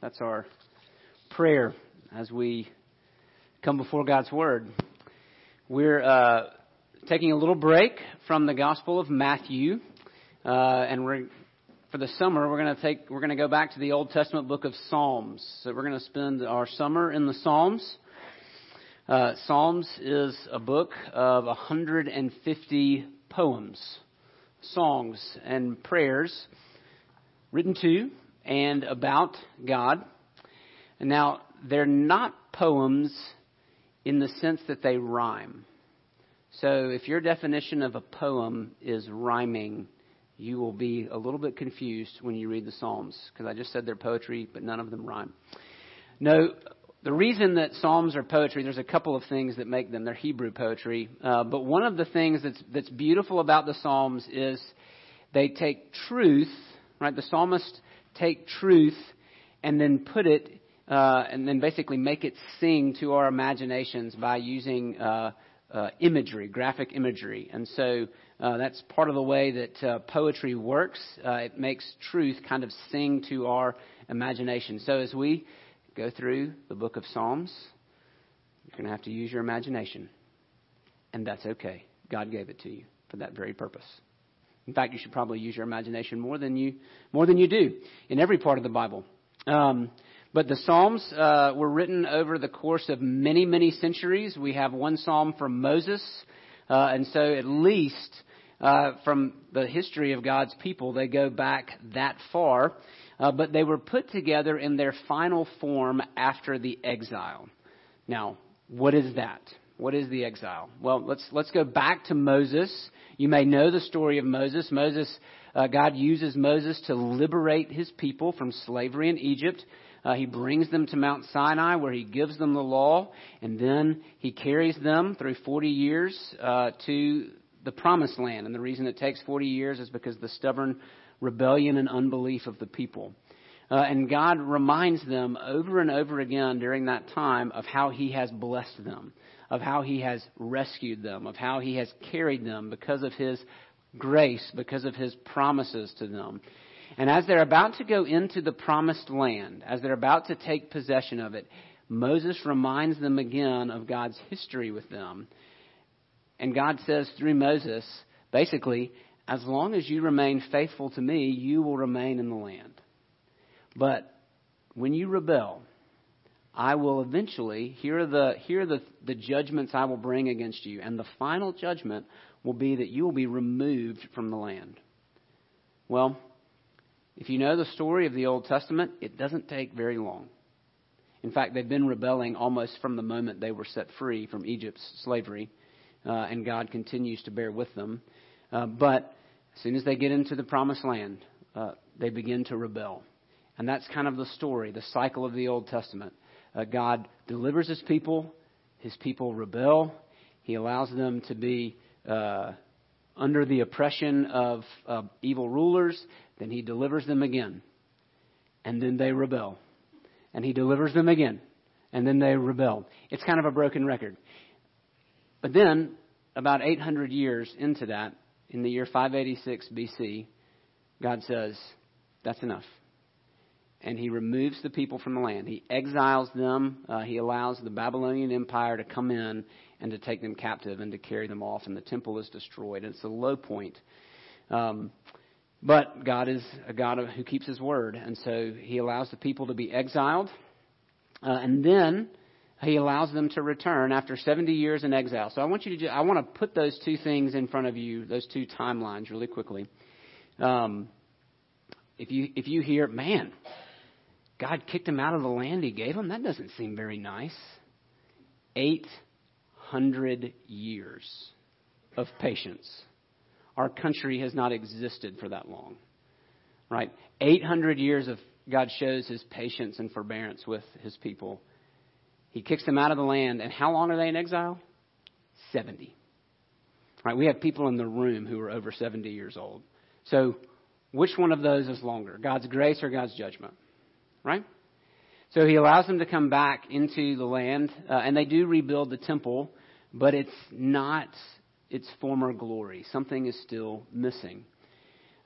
That's our prayer as we come before God's Word. We're uh, taking a little break from the Gospel of Matthew, uh, and we're for the summer we're going to take we're going to go back to the Old Testament book of Psalms. So we're going to spend our summer in the Psalms. Uh, Psalms is a book of 150 poems, songs, and prayers written to and about God. Now, they're not poems in the sense that they rhyme. So, if your definition of a poem is rhyming, you will be a little bit confused when you read the Psalms, because I just said they're poetry, but none of them rhyme. No, the reason that Psalms are poetry, there's a couple of things that make them. They're Hebrew poetry. Uh, but one of the things that's, that's beautiful about the Psalms is they take truth, right? The psalmist take truth and then put it, uh, and then basically make it sing to our imaginations by using uh, uh, imagery, graphic imagery. And so uh, that's part of the way that uh, poetry works. Uh, it makes truth kind of sing to our imagination. So as we go through the book of Psalms, you're going to have to use your imagination. And that's okay. God gave it to you for that very purpose. In fact, you should probably use your imagination more than you more than you do in every part of the Bible. Um, but the Psalms uh, were written over the course of many, many centuries. We have one Psalm from Moses, uh, and so at least uh, from the history of God's people, they go back that far. Uh, but they were put together in their final form after the exile. Now, what is that? What is the exile? Well, let's let's go back to Moses. You may know the story of Moses. Moses, uh, God uses Moses to liberate his people from slavery in Egypt. Uh, he brings them to Mount Sinai where he gives them the law, and then he carries them through 40 years uh, to the promised land. And the reason it takes 40 years is because the stubborn rebellion and unbelief of the people. Uh, and God reminds them over and over again during that time of how He has blessed them of how He has rescued them, of how He has carried them because of His grace, because of His promises to them. And as they're about to go into the promised land, as they're about to take possession of it, Moses reminds them again of God's history with them. And God says through Moses, basically, as long as you remain faithful to me, you will remain in the land. But when you rebel, I will eventually, here are, the, here are the, the judgments I will bring against you. And the final judgment will be that you will be removed from the land. Well, if you know the story of the Old Testament, it doesn't take very long. In fact, they've been rebelling almost from the moment they were set free from Egypt's slavery, uh, and God continues to bear with them. Uh, but as soon as they get into the promised land, uh, they begin to rebel. And that's kind of the story, the cycle of the Old Testament. Uh, God delivers his people, his people rebel, he allows them to be uh, under the oppression of evil rulers, then he delivers them again. And then they rebel. And he delivers them again. And then they rebel. It's kind of a broken record. But then, about 800 years into that, in the year 586 BC, God says, That's enough and he removes the people from the land. He exiles them. Uh, he allows the Babylonian Empire to come in and to take them captive and to carry them off, and the temple is destroyed. It's a low point. Um, but God is a God who keeps His word, and so He allows the people to be exiled, uh, and then He allows them to return after 70 years in exile. So I want you to, I want to put those two things in front of you, those two timelines, really quickly. Um, if you if you hear, man, God kicked him out of the land he gave him? That doesn't seem very nice. 800 years of patience. Our country has not existed for that long. Right? 800 years of God shows his patience and forbearance with his people. He kicks them out of the land. And how long are they in exile? 70. Right? We have people in the room who are over 70 years old. So, which one of those is longer? God's grace or God's judgment? Right? So he allows them to come back into the land, uh, and they do rebuild the temple, but it's not its former glory. Something is still missing.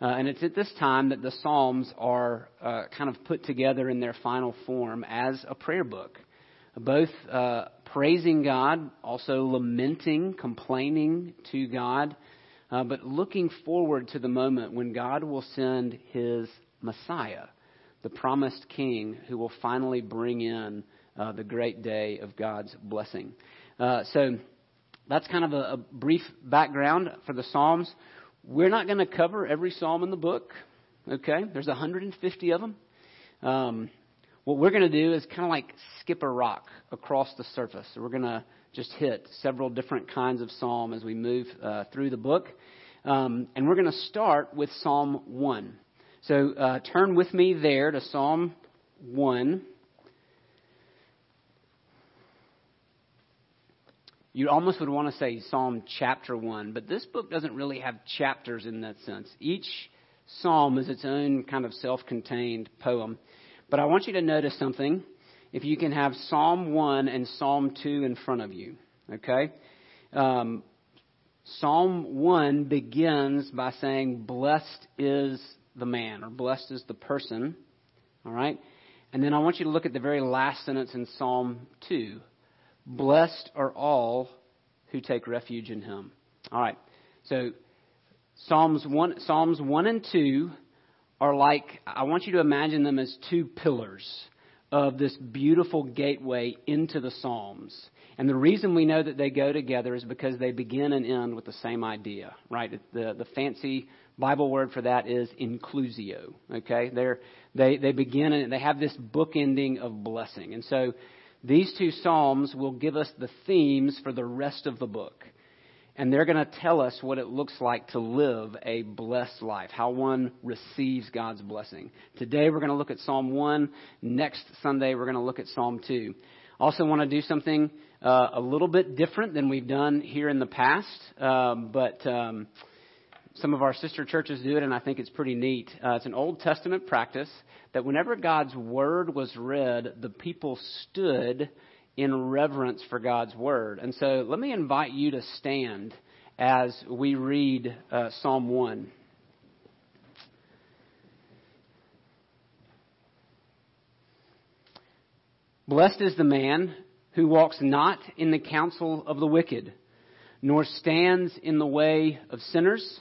Uh, and it's at this time that the Psalms are uh, kind of put together in their final form as a prayer book, both uh, praising God, also lamenting, complaining to God, uh, but looking forward to the moment when God will send His Messiah, the promised King, who will finally bring in uh, the great day of God's blessing. Uh, so that's kind of a, a brief background for the Psalms. We're not going to cover every psalm in the book. Okay, there's 150 of them. Um, what we're going to do is kind of like skip a rock across the surface. So we're going to just hit several different kinds of psalm as we move uh, through the book. Um, and we're going to start with Psalm 1. So uh, turn with me there to Psalm 1. You almost would want to say Psalm chapter 1, but this book doesn't really have chapters in that sense. Each psalm is its own kind of self contained poem. But I want you to notice something. If you can have Psalm 1 and Psalm 2 in front of you, okay? Um, Psalm 1 begins by saying, Blessed is the man, or blessed is the person, all right? And then I want you to look at the very last sentence in Psalm 2 Blessed are all who take refuge in him. All right. So Psalms 1, Psalms 1 and 2 are like, I want you to imagine them as two pillars of this beautiful gateway into the Psalms. And the reason we know that they go together is because they begin and end with the same idea, right? The, the fancy Bible word for that is inclusio, okay? They're, they, they begin and they have this bookending of blessing. And so these two Psalms will give us the themes for the rest of the book. And they're going to tell us what it looks like to live a blessed life, how one receives God's blessing. Today we're going to look at Psalm 1. Next Sunday we're going to look at Psalm 2. Also want to do something uh, a little bit different than we've done here in the past, um, but um, some of our sister churches do it, and I think it's pretty neat. Uh, it's an Old Testament practice that whenever God's word was read, the people stood in reverence for God's word. And so let me invite you to stand as we read uh, Psalm 1. Blessed is the man who walks not in the counsel of the wicked, nor stands in the way of sinners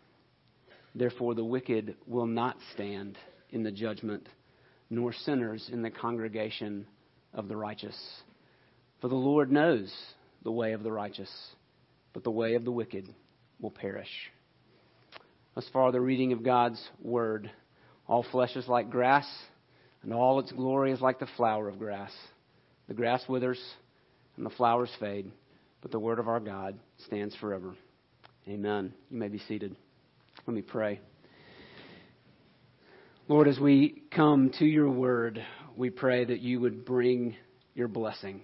Therefore, the wicked will not stand in the judgment, nor sinners in the congregation of the righteous. For the Lord knows the way of the righteous, but the way of the wicked will perish. As far the reading of God's word, all flesh is like grass, and all its glory is like the flower of grass. The grass withers, and the flowers fade, but the word of our God stands forever. Amen. You may be seated. Let me pray. Lord, as we come to your word, we pray that you would bring your blessing.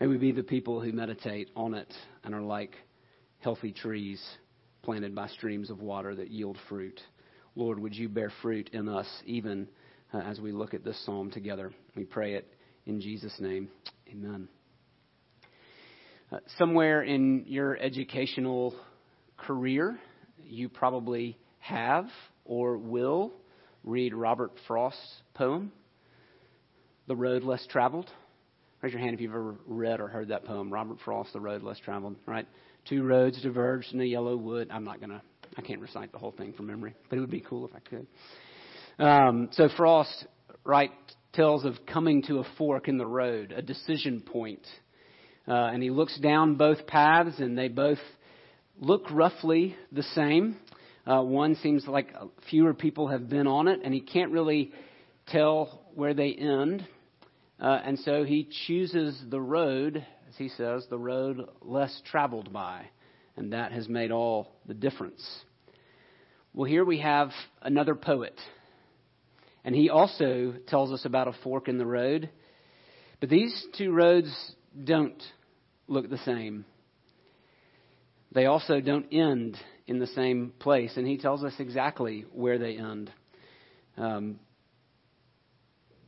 May we be the people who meditate on it and are like healthy trees planted by streams of water that yield fruit. Lord, would you bear fruit in us even uh, as we look at this psalm together? We pray it in Jesus' name. Amen. Uh, somewhere in your educational career, you probably have or will read Robert Frost's poem, The Road Less Traveled. Raise your hand if you've ever read or heard that poem, Robert Frost, The Road Less Traveled, right? Two roads diverged in a yellow wood. I'm not going to, I can't recite the whole thing from memory, but it would be cool if I could. Um, so Frost, right, tells of coming to a fork in the road, a decision point. Uh, and he looks down both paths, and they both look roughly the same. Uh, one seems like fewer people have been on it, and he can't really tell where they end. Uh, and so he chooses the road, as he says, the road less traveled by. And that has made all the difference. Well, here we have another poet. And he also tells us about a fork in the road. But these two roads don't look the same. They also don't end in the same place. And he tells us exactly where they end. Um,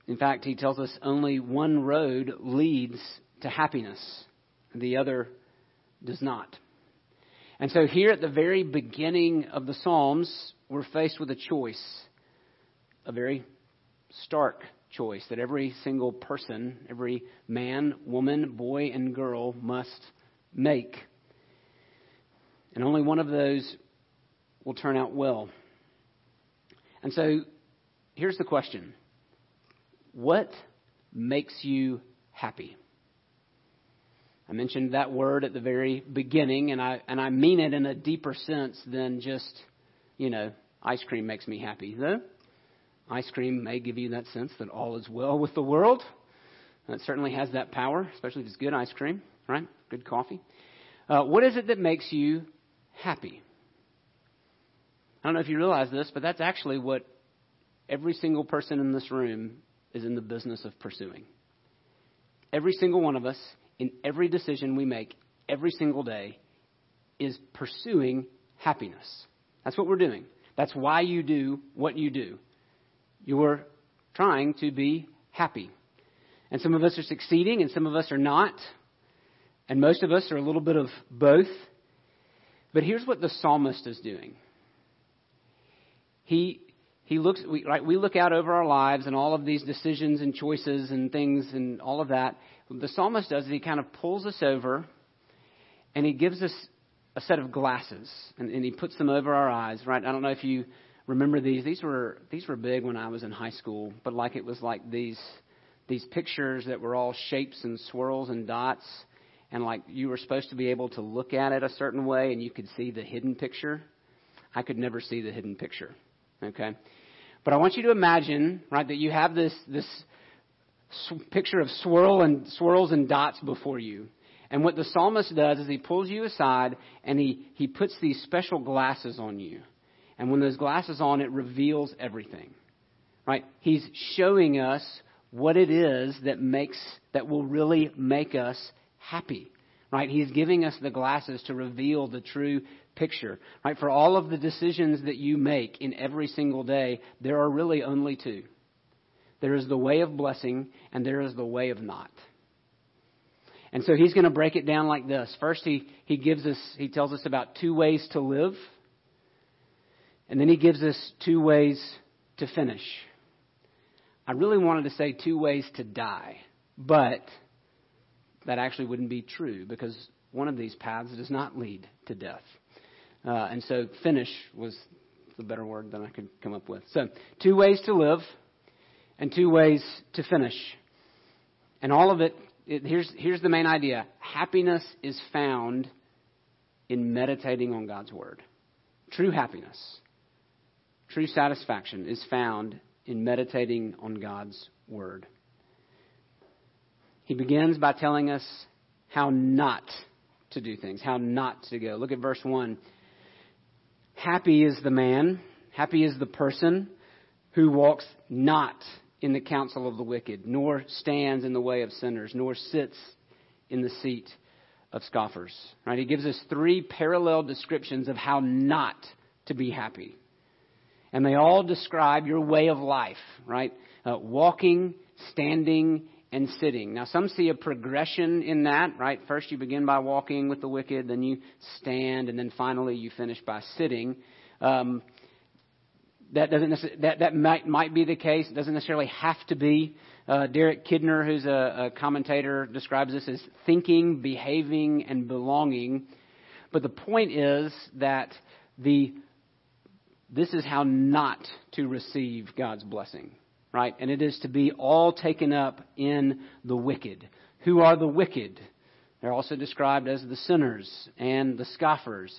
in fact, he tells us only one road leads to happiness, the other does not. And so, here at the very beginning of the Psalms, we're faced with a choice, a very stark choice that every single person, every man, woman, boy, and girl must make. And only one of those will turn out well. And so, here's the question What makes you happy? I mentioned that word at the very beginning, and I, and I mean it in a deeper sense than just, you know, ice cream makes me happy. Though ice cream may give you that sense that all is well with the world. It certainly has that power, especially if it's good ice cream, right? Good coffee. Uh, what is it that makes you happy? I don't know if you realize this, but that's actually what every single person in this room is in the business of pursuing. Every single one of us in every decision we make every single day is pursuing happiness. That's what we're doing. That's why you do what you do. You're trying to be happy. And some of us are succeeding and some of us are not. And most of us are a little bit of both. But here's what the psalmist is doing. He he looks we, right we look out over our lives and all of these decisions and choices and things and all of that the psalmist does is he kind of pulls us over and he gives us a set of glasses and, and he puts them over our eyes, right? I don't know if you remember these. These were these were big when I was in high school, but like it was like these these pictures that were all shapes and swirls and dots and like you were supposed to be able to look at it a certain way and you could see the hidden picture. I could never see the hidden picture. Okay? But I want you to imagine, right, that you have this this picture of swirl and swirls and dots before you. And what the psalmist does is he pulls you aside and he, he puts these special glasses on you. And when those glasses on, it reveals everything. Right? He's showing us what it is that makes that will really make us happy. Right? He's giving us the glasses to reveal the true picture. Right? For all of the decisions that you make in every single day, there are really only two. There is the way of blessing, and there is the way of not. And so he's going to break it down like this. First, he, he gives us, he tells us about two ways to live. And then he gives us two ways to finish. I really wanted to say two ways to die, but that actually wouldn't be true because one of these paths does not lead to death. Uh, and so finish was the better word than I could come up with. So, two ways to live and two ways to finish. And all of it, it, here's, here's the main idea happiness is found in meditating on God's Word. True happiness, true satisfaction is found in meditating on God's Word. He begins by telling us how not to do things, how not to go. Look at verse 1. Happy is the man, happy is the person who walks not in the counsel of the wicked, nor stands in the way of sinners, nor sits in the seat of scoffers. Right? He gives us three parallel descriptions of how not to be happy. And they all describe your way of life, right? Uh, walking, standing, and sitting. Now, some see a progression in that, right? First, you begin by walking with the wicked, then you stand, and then finally you finish by sitting. Um, that doesn't that that might might be the case. It doesn't necessarily have to be. Uh, Derek Kidner, who's a, a commentator, describes this as thinking, behaving, and belonging. But the point is that the this is how not to receive God's blessing, right? And it is to be all taken up in the wicked. Who are the wicked? They're also described as the sinners and the scoffers.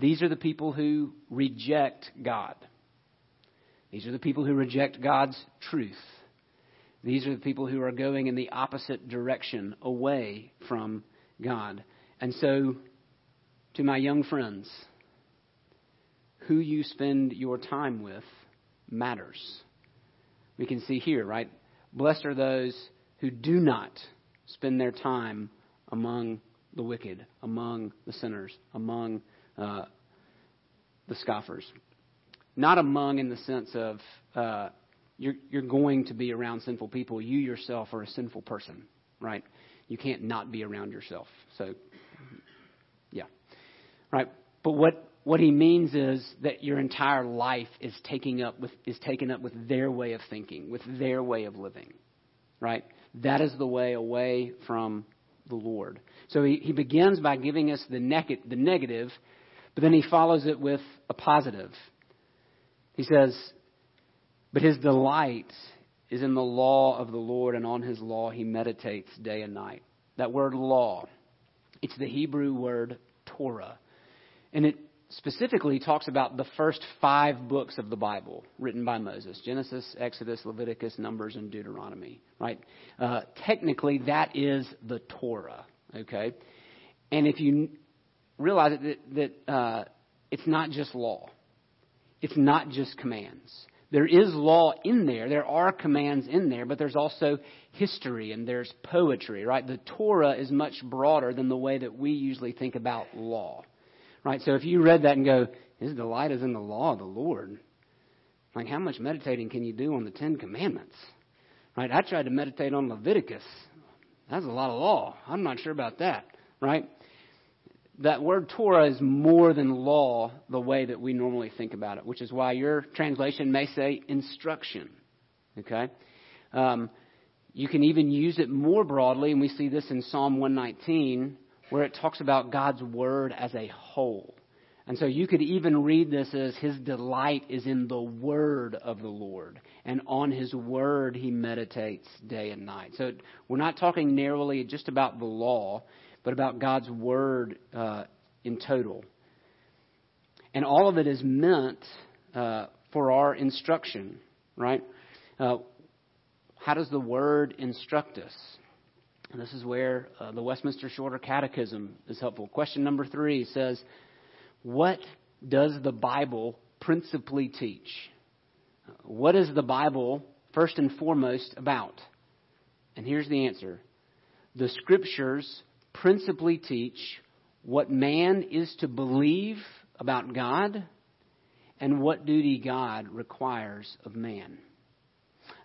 These are the people who reject God. These are the people who reject God's truth. These are the people who are going in the opposite direction, away from God. And so, to my young friends, who you spend your time with matters. We can see here, right? Blessed are those who do not spend their time among the wicked, among the sinners, among uh, the scoffers. Not among in the sense of uh, you're, you're going to be around sinful people. You yourself are a sinful person, right? You can't not be around yourself. So, yeah. Right? But what what he means is that your entire life is taking up with is taken up with their way of thinking, with their way of living. Right? That is the way away from the Lord. So he, he begins by giving us the, neg- the negative, but then he follows it with a positive. He says, But his delight is in the law of the Lord, and on his law he meditates day and night. That word law, it's the Hebrew word Torah. And it specifically talks about the first five books of the Bible written by Moses Genesis, Exodus, Leviticus, Numbers, and Deuteronomy. Right? Uh, technically, that is the Torah. Okay? And if you realize that, that uh, it's not just law, it's not just commands. There is law in there. There are commands in there, but there's also history and there's poetry, right? The Torah is much broader than the way that we usually think about law. Right? So if you read that and go, His delight is in the law of the Lord, like how much meditating can you do on the Ten Commandments? Right? I tried to meditate on Leviticus. That's a lot of law. I'm not sure about that. Right? That word Torah is more than law the way that we normally think about it, which is why your translation may say instruction. Okay? Um, you can even use it more broadly, and we see this in Psalm 119 where it talks about God's word as a whole. And so you could even read this as his delight is in the word of the Lord. And on his word he meditates day and night. So we're not talking narrowly just about the law, but about God's word uh, in total. And all of it is meant uh, for our instruction, right? Uh, how does the word instruct us? And this is where uh, the Westminster Shorter Catechism is helpful. Question number three says, What does the Bible principally teach? What is the Bible first and foremost about? And here's the answer The Scriptures principally teach what man is to believe about God and what duty God requires of man.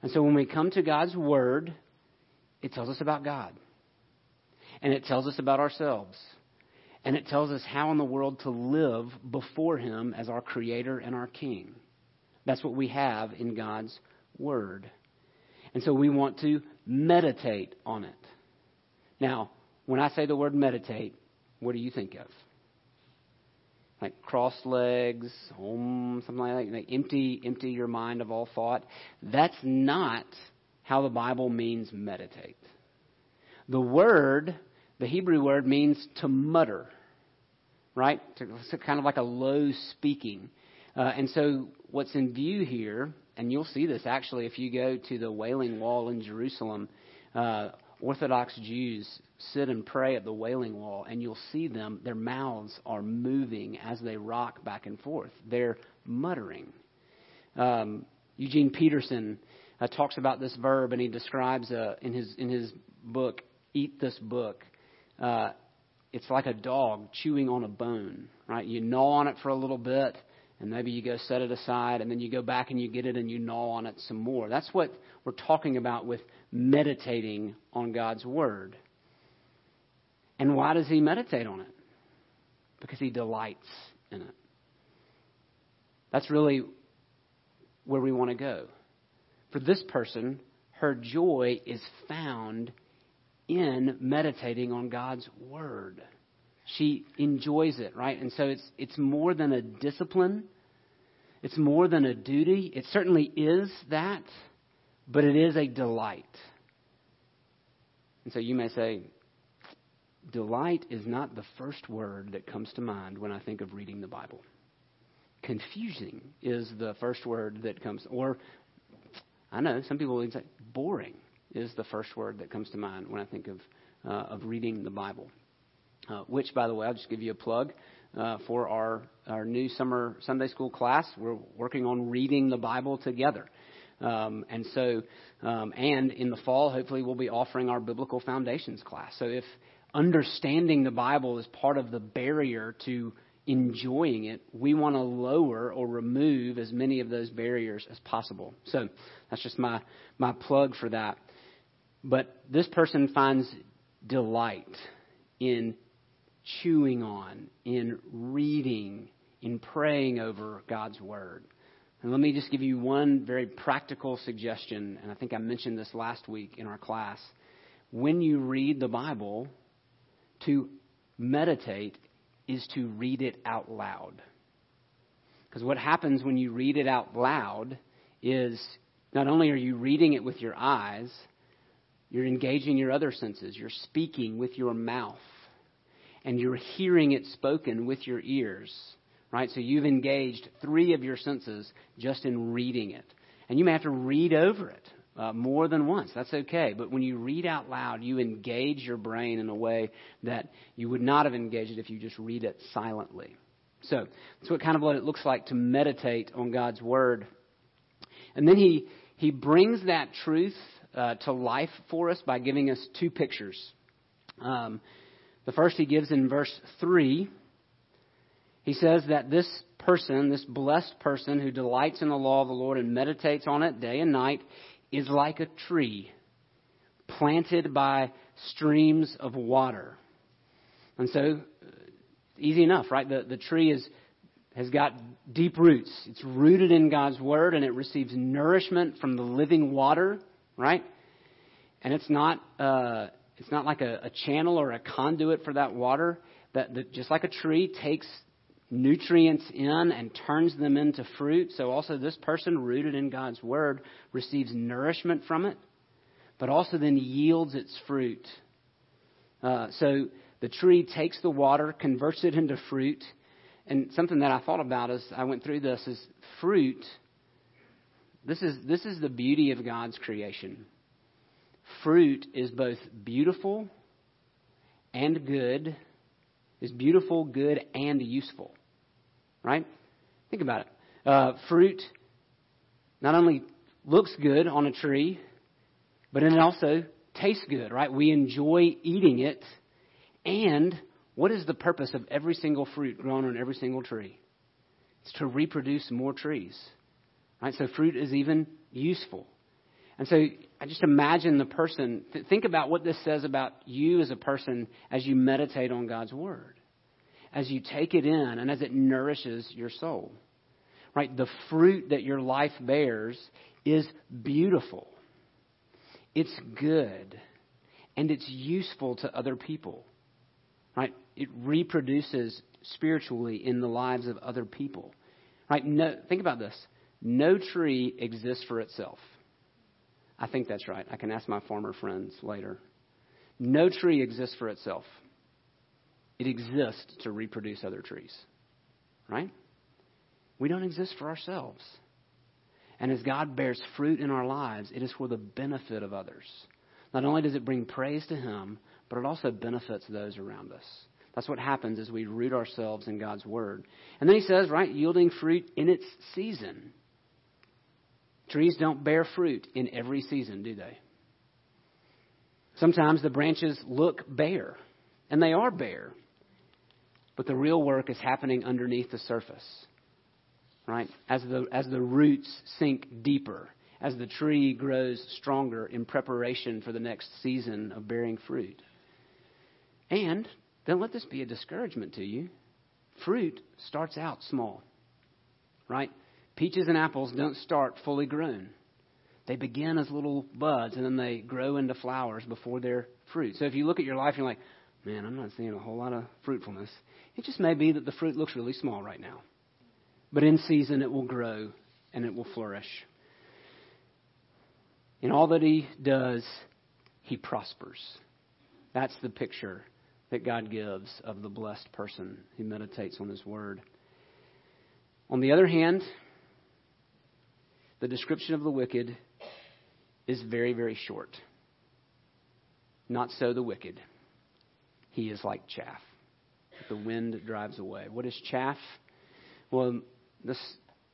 And so when we come to God's Word, it tells us about God. And it tells us about ourselves. And it tells us how in the world to live before Him as our Creator and our King. That's what we have in God's Word. And so we want to meditate on it. Now, when I say the word meditate, what do you think of? Like cross legs, home, something like that. Like empty, empty your mind of all thought. That's not how the Bible means meditate. The word, the Hebrew word, means to mutter, right? It's kind of like a low speaking. Uh, and so, what's in view here, and you'll see this actually if you go to the Wailing Wall in Jerusalem, uh, Orthodox Jews sit and pray at the Wailing Wall, and you'll see them, their mouths are moving as they rock back and forth. They're muttering. Um, Eugene Peterson uh, talks about this verb, and he describes uh, in his in his book, "Eat This Book." Uh, it's like a dog chewing on a bone, right? You gnaw on it for a little bit, and maybe you go set it aside, and then you go back and you get it and you gnaw on it some more. That's what we're talking about with meditating on God's Word. And why does he meditate on it? Because he delights in it. That's really where we want to go. For this person, her joy is found in meditating on God's Word. She enjoys it, right? And so it's, it's more than a discipline, it's more than a duty. It certainly is that, but it is a delight. And so you may say, delight is not the first word that comes to mind when I think of reading the Bible. Confusing is the first word that comes, or I know some people would say boring is the first word that comes to mind when I think of, uh, of reading the Bible. uh, which, by the way, I'll just give you a plug uh, for our, our new summer Sunday school class. We're working on reading the Bible together. Um, and so, um, and in the fall, hopefully, we'll be offering our biblical foundations class. So, if understanding the Bible is part of the barrier to enjoying it, we want to lower or remove as many of those barriers as possible. So, that's just my my plug for that. But this person finds delight in chewing on, in reading, in praying over God's Word. And let me just give you one very practical suggestion, and I think I mentioned this last week in our class. When you read the Bible, to meditate is to read it out loud. Because what happens when you read it out loud is not only are you reading it with your eyes, you're engaging your other senses. You're speaking with your mouth. And you're hearing it spoken with your ears right? So you've engaged three of your senses just in reading it. And you may have to read over it uh, more than once. That's okay. But when you read out loud, you engage your brain in a way that you would not have engaged it if you just read it silently. So that's what kind of what it looks like to meditate on God's Word. And then he, he brings that truth uh, to life for us by giving us two pictures. Um, the first he gives in verse 3 he says that this person, this blessed person who delights in the law of the Lord and meditates on it day and night, is like a tree planted by streams of water. And so, uh, easy enough, right? The, the tree is, has got deep roots. It's rooted in God's Word and it receives nourishment from the living water, right? And it's not, uh, it's not like a, a channel or a conduit for that water. That, that just like a tree takes nutrients in and turns them into fruit. So also this person rooted in God's word receives nourishment from it, but also then yields its fruit. Uh, so the tree takes the water, converts it into fruit. And something that I thought about as I went through this is fruit. This is, this is the beauty of God's creation. Fruit is both beautiful and good, is beautiful, good, and useful right? Think about it. Uh, fruit not only looks good on a tree, but it also tastes good, right? We enjoy eating it. And what is the purpose of every single fruit grown on every single tree? It's to reproduce more trees, right? So fruit is even useful. And so I just imagine the person, th- think about what this says about you as a person as you meditate on God's Word as you take it in and as it nourishes your soul. Right? The fruit that your life bears is beautiful. It's good. And it's useful to other people. Right? It reproduces spiritually in the lives of other people. Right? No, think about this. No tree exists for itself. I think that's right. I can ask my farmer friends later. No tree exists for itself. It exists to reproduce other trees. Right? We don't exist for ourselves. And as God bears fruit in our lives, it is for the benefit of others. Not only does it bring praise to Him, but it also benefits those around us. That's what happens as we root ourselves in God's Word. And then He says, right, yielding fruit in its season. Trees don't bear fruit in every season, do they? Sometimes the branches look bare, and they are bare. But the real work is happening underneath the surface. Right? As the, as the roots sink deeper, as the tree grows stronger in preparation for the next season of bearing fruit. And don't let this be a discouragement to you. Fruit starts out small. Right? Peaches and apples don't start fully grown. They begin as little buds and then they grow into flowers before they're fruit. So if you look at your life, you're like, man, I'm not seeing a whole lot of fruitfulness. It just may be that the fruit looks really small right now. But in season, it will grow and it will flourish. In all that he does, he prospers. That's the picture that God gives of the blessed person who meditates on his word. On the other hand, the description of the wicked is very, very short. Not so the wicked. He is like chaff. The wind drives away. What is chaff? Well, this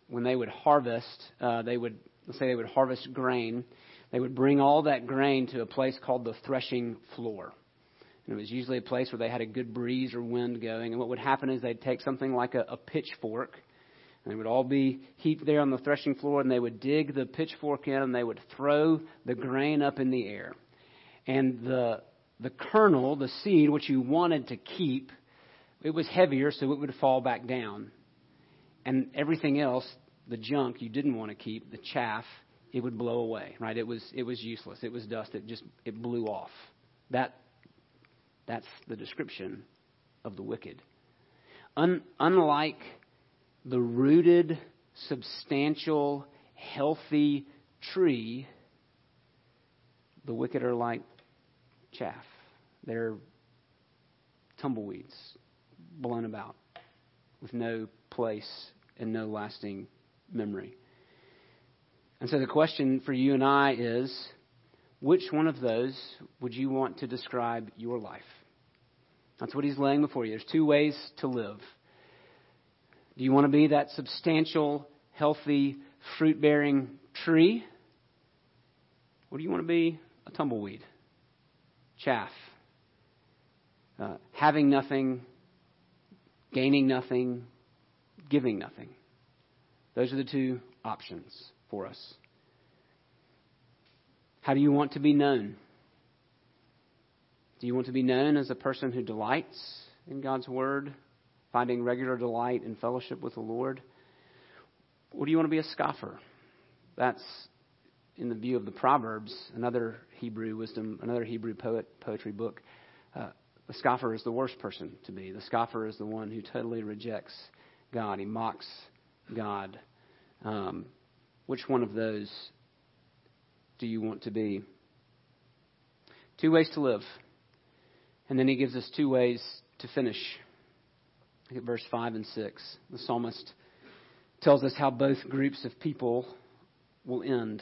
when they would harvest, uh, they would let's say they would harvest grain. They would bring all that grain to a place called the threshing floor. And it was usually a place where they had a good breeze or wind going. And what would happen is they'd take something like a, a pitchfork, and they would all be heaped there on the threshing floor, and they would dig the pitchfork in, and they would throw the grain up in the air. And the the kernel, the seed, which you wanted to keep, it was heavier, so it would fall back down. And everything else, the junk you didn't want to keep, the chaff, it would blow away. Right? It was it was useless. It was dust. It just it blew off. That that's the description of the wicked. Un, unlike the rooted, substantial, healthy tree, the wicked are like chaff. They're tumbleweeds blown about with no place and no lasting memory. And so the question for you and I is which one of those would you want to describe your life? That's what he's laying before you. There's two ways to live. Do you want to be that substantial, healthy, fruit bearing tree? Or do you want to be a tumbleweed? Chaff. Uh, having nothing, gaining nothing, giving nothing. Those are the two options for us. How do you want to be known? Do you want to be known as a person who delights in God's Word, finding regular delight in fellowship with the Lord? Or do you want to be a scoffer? That's in the view of the Proverbs, another Hebrew wisdom, another Hebrew poet poetry book. Uh, the scoffer is the worst person to be. The scoffer is the one who totally rejects God. He mocks God. Um, which one of those do you want to be? Two ways to live. And then he gives us two ways to finish. Look at verse 5 and 6. The psalmist tells us how both groups of people will end.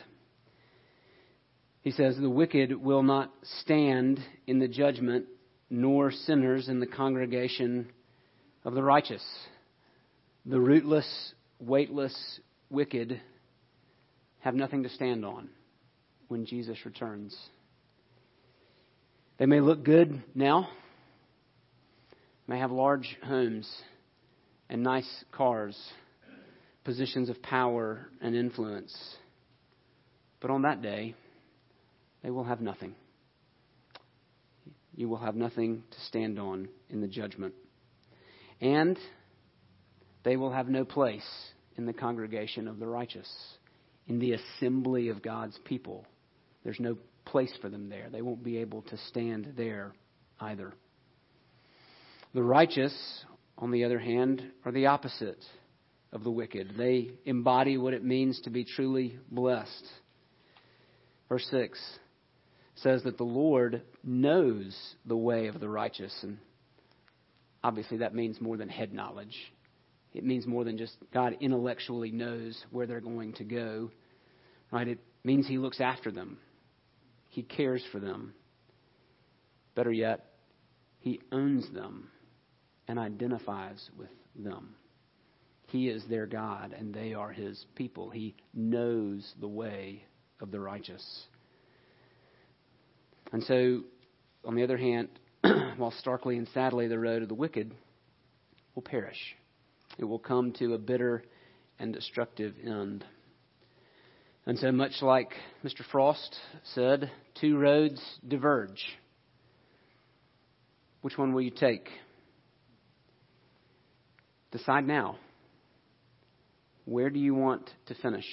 He says, The wicked will not stand in the judgment, nor sinners in the congregation of the righteous. The rootless, weightless wicked have nothing to stand on when Jesus returns. They may look good now, may have large homes and nice cars, positions of power and influence. But on that day, they will have nothing. You will have nothing to stand on in the judgment. And they will have no place in the congregation of the righteous, in the assembly of God's people. There's no place for them there. They won't be able to stand there either. The righteous, on the other hand, are the opposite of the wicked. They embody what it means to be truly blessed. Verse 6 says that the Lord knows the way of the righteous. And obviously, that means more than head knowledge. It means more than just God intellectually knows where they're going to go. Right? It means He looks after them. He cares for them. Better yet, He owns them and identifies with them. He is their God and they are His people. He knows the way of the righteous. And so, on the other hand, while starkly and sadly the road of the wicked will perish, it will come to a bitter and destructive end. And so, much like Mr. Frost said, two roads diverge. Which one will you take? Decide now. Where do you want to finish?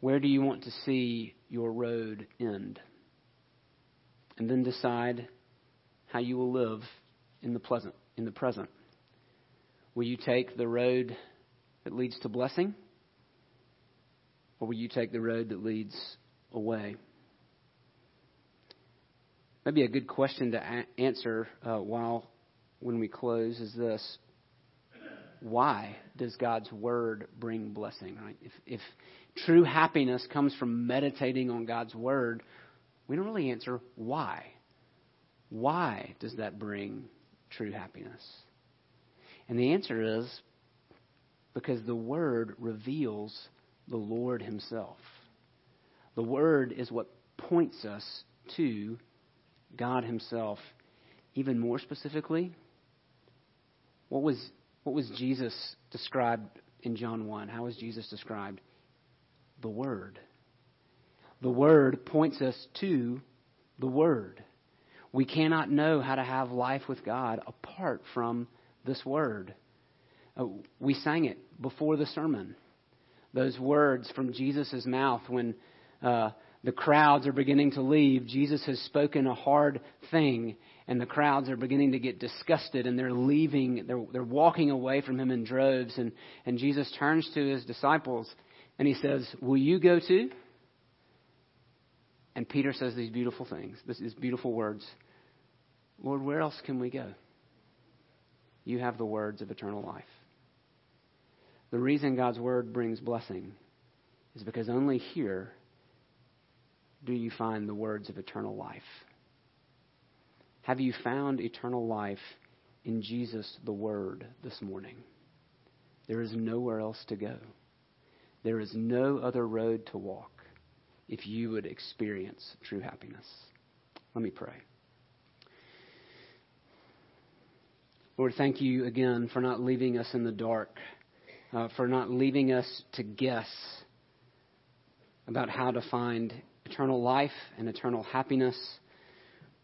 Where do you want to see your road end? And then decide how you will live in the pleasant, in the present. Will you take the road that leads to blessing? Or will you take the road that leads away? Maybe a good question to a- answer uh, while when we close is this: Why does God's word bring blessing? Right? If, if true happiness comes from meditating on God's word, we don't really answer why. Why does that bring true happiness? And the answer is because the Word reveals the Lord Himself. The Word is what points us to God Himself. Even more specifically, what was, what was Jesus described in John 1? How was Jesus described? The Word. The Word points us to the Word. We cannot know how to have life with God apart from this Word. Uh, we sang it before the sermon. Those words from Jesus' mouth when uh, the crowds are beginning to leave. Jesus has spoken a hard thing, and the crowds are beginning to get disgusted, and they're leaving. They're, they're walking away from him in droves. And, and Jesus turns to his disciples, and he says, Will you go too? And Peter says these beautiful things, these beautiful words Lord, where else can we go? You have the words of eternal life. The reason God's word brings blessing is because only here do you find the words of eternal life. Have you found eternal life in Jesus, the Word, this morning? There is nowhere else to go. There is no other road to walk if you would experience true happiness. Let me pray. Lord, thank you again for not leaving us in the dark, uh, for not leaving us to guess about how to find eternal life and eternal happiness,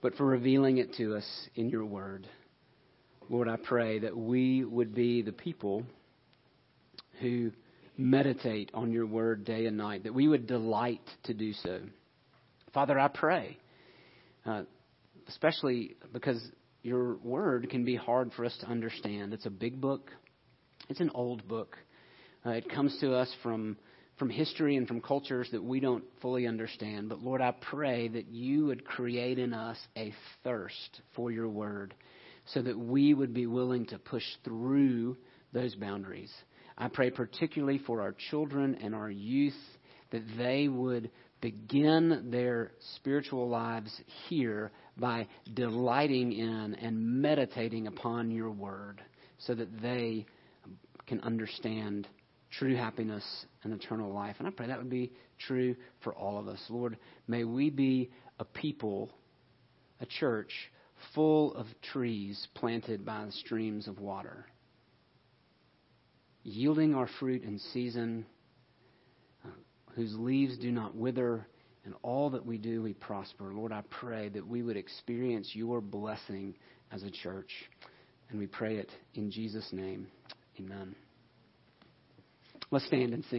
but for revealing it to us in your word. Lord, I pray that we would be the people who meditate on your word day and night, that we would delight to do so. Father, I pray, uh, especially because your word can be hard for us to understand. It's a big book, it's an old book. Uh, it comes to us from, from history and from cultures that we don't fully understand. But Lord, I pray that you would create in us a thirst for your word so that we would be willing to push through those boundaries. I pray particularly for our children and our youth that they would begin their spiritual lives here by delighting in and meditating upon your word so that they can understand true happiness and eternal life. And I pray that would be true for all of us. Lord, may we be a people, a church full of trees planted by the streams of water, yielding our fruit in season uh, whose leaves do not wither, and all that we do, we prosper. Lord, I pray that we would experience your blessing as a church. And we pray it in Jesus' name. Amen. Let's stand and sing.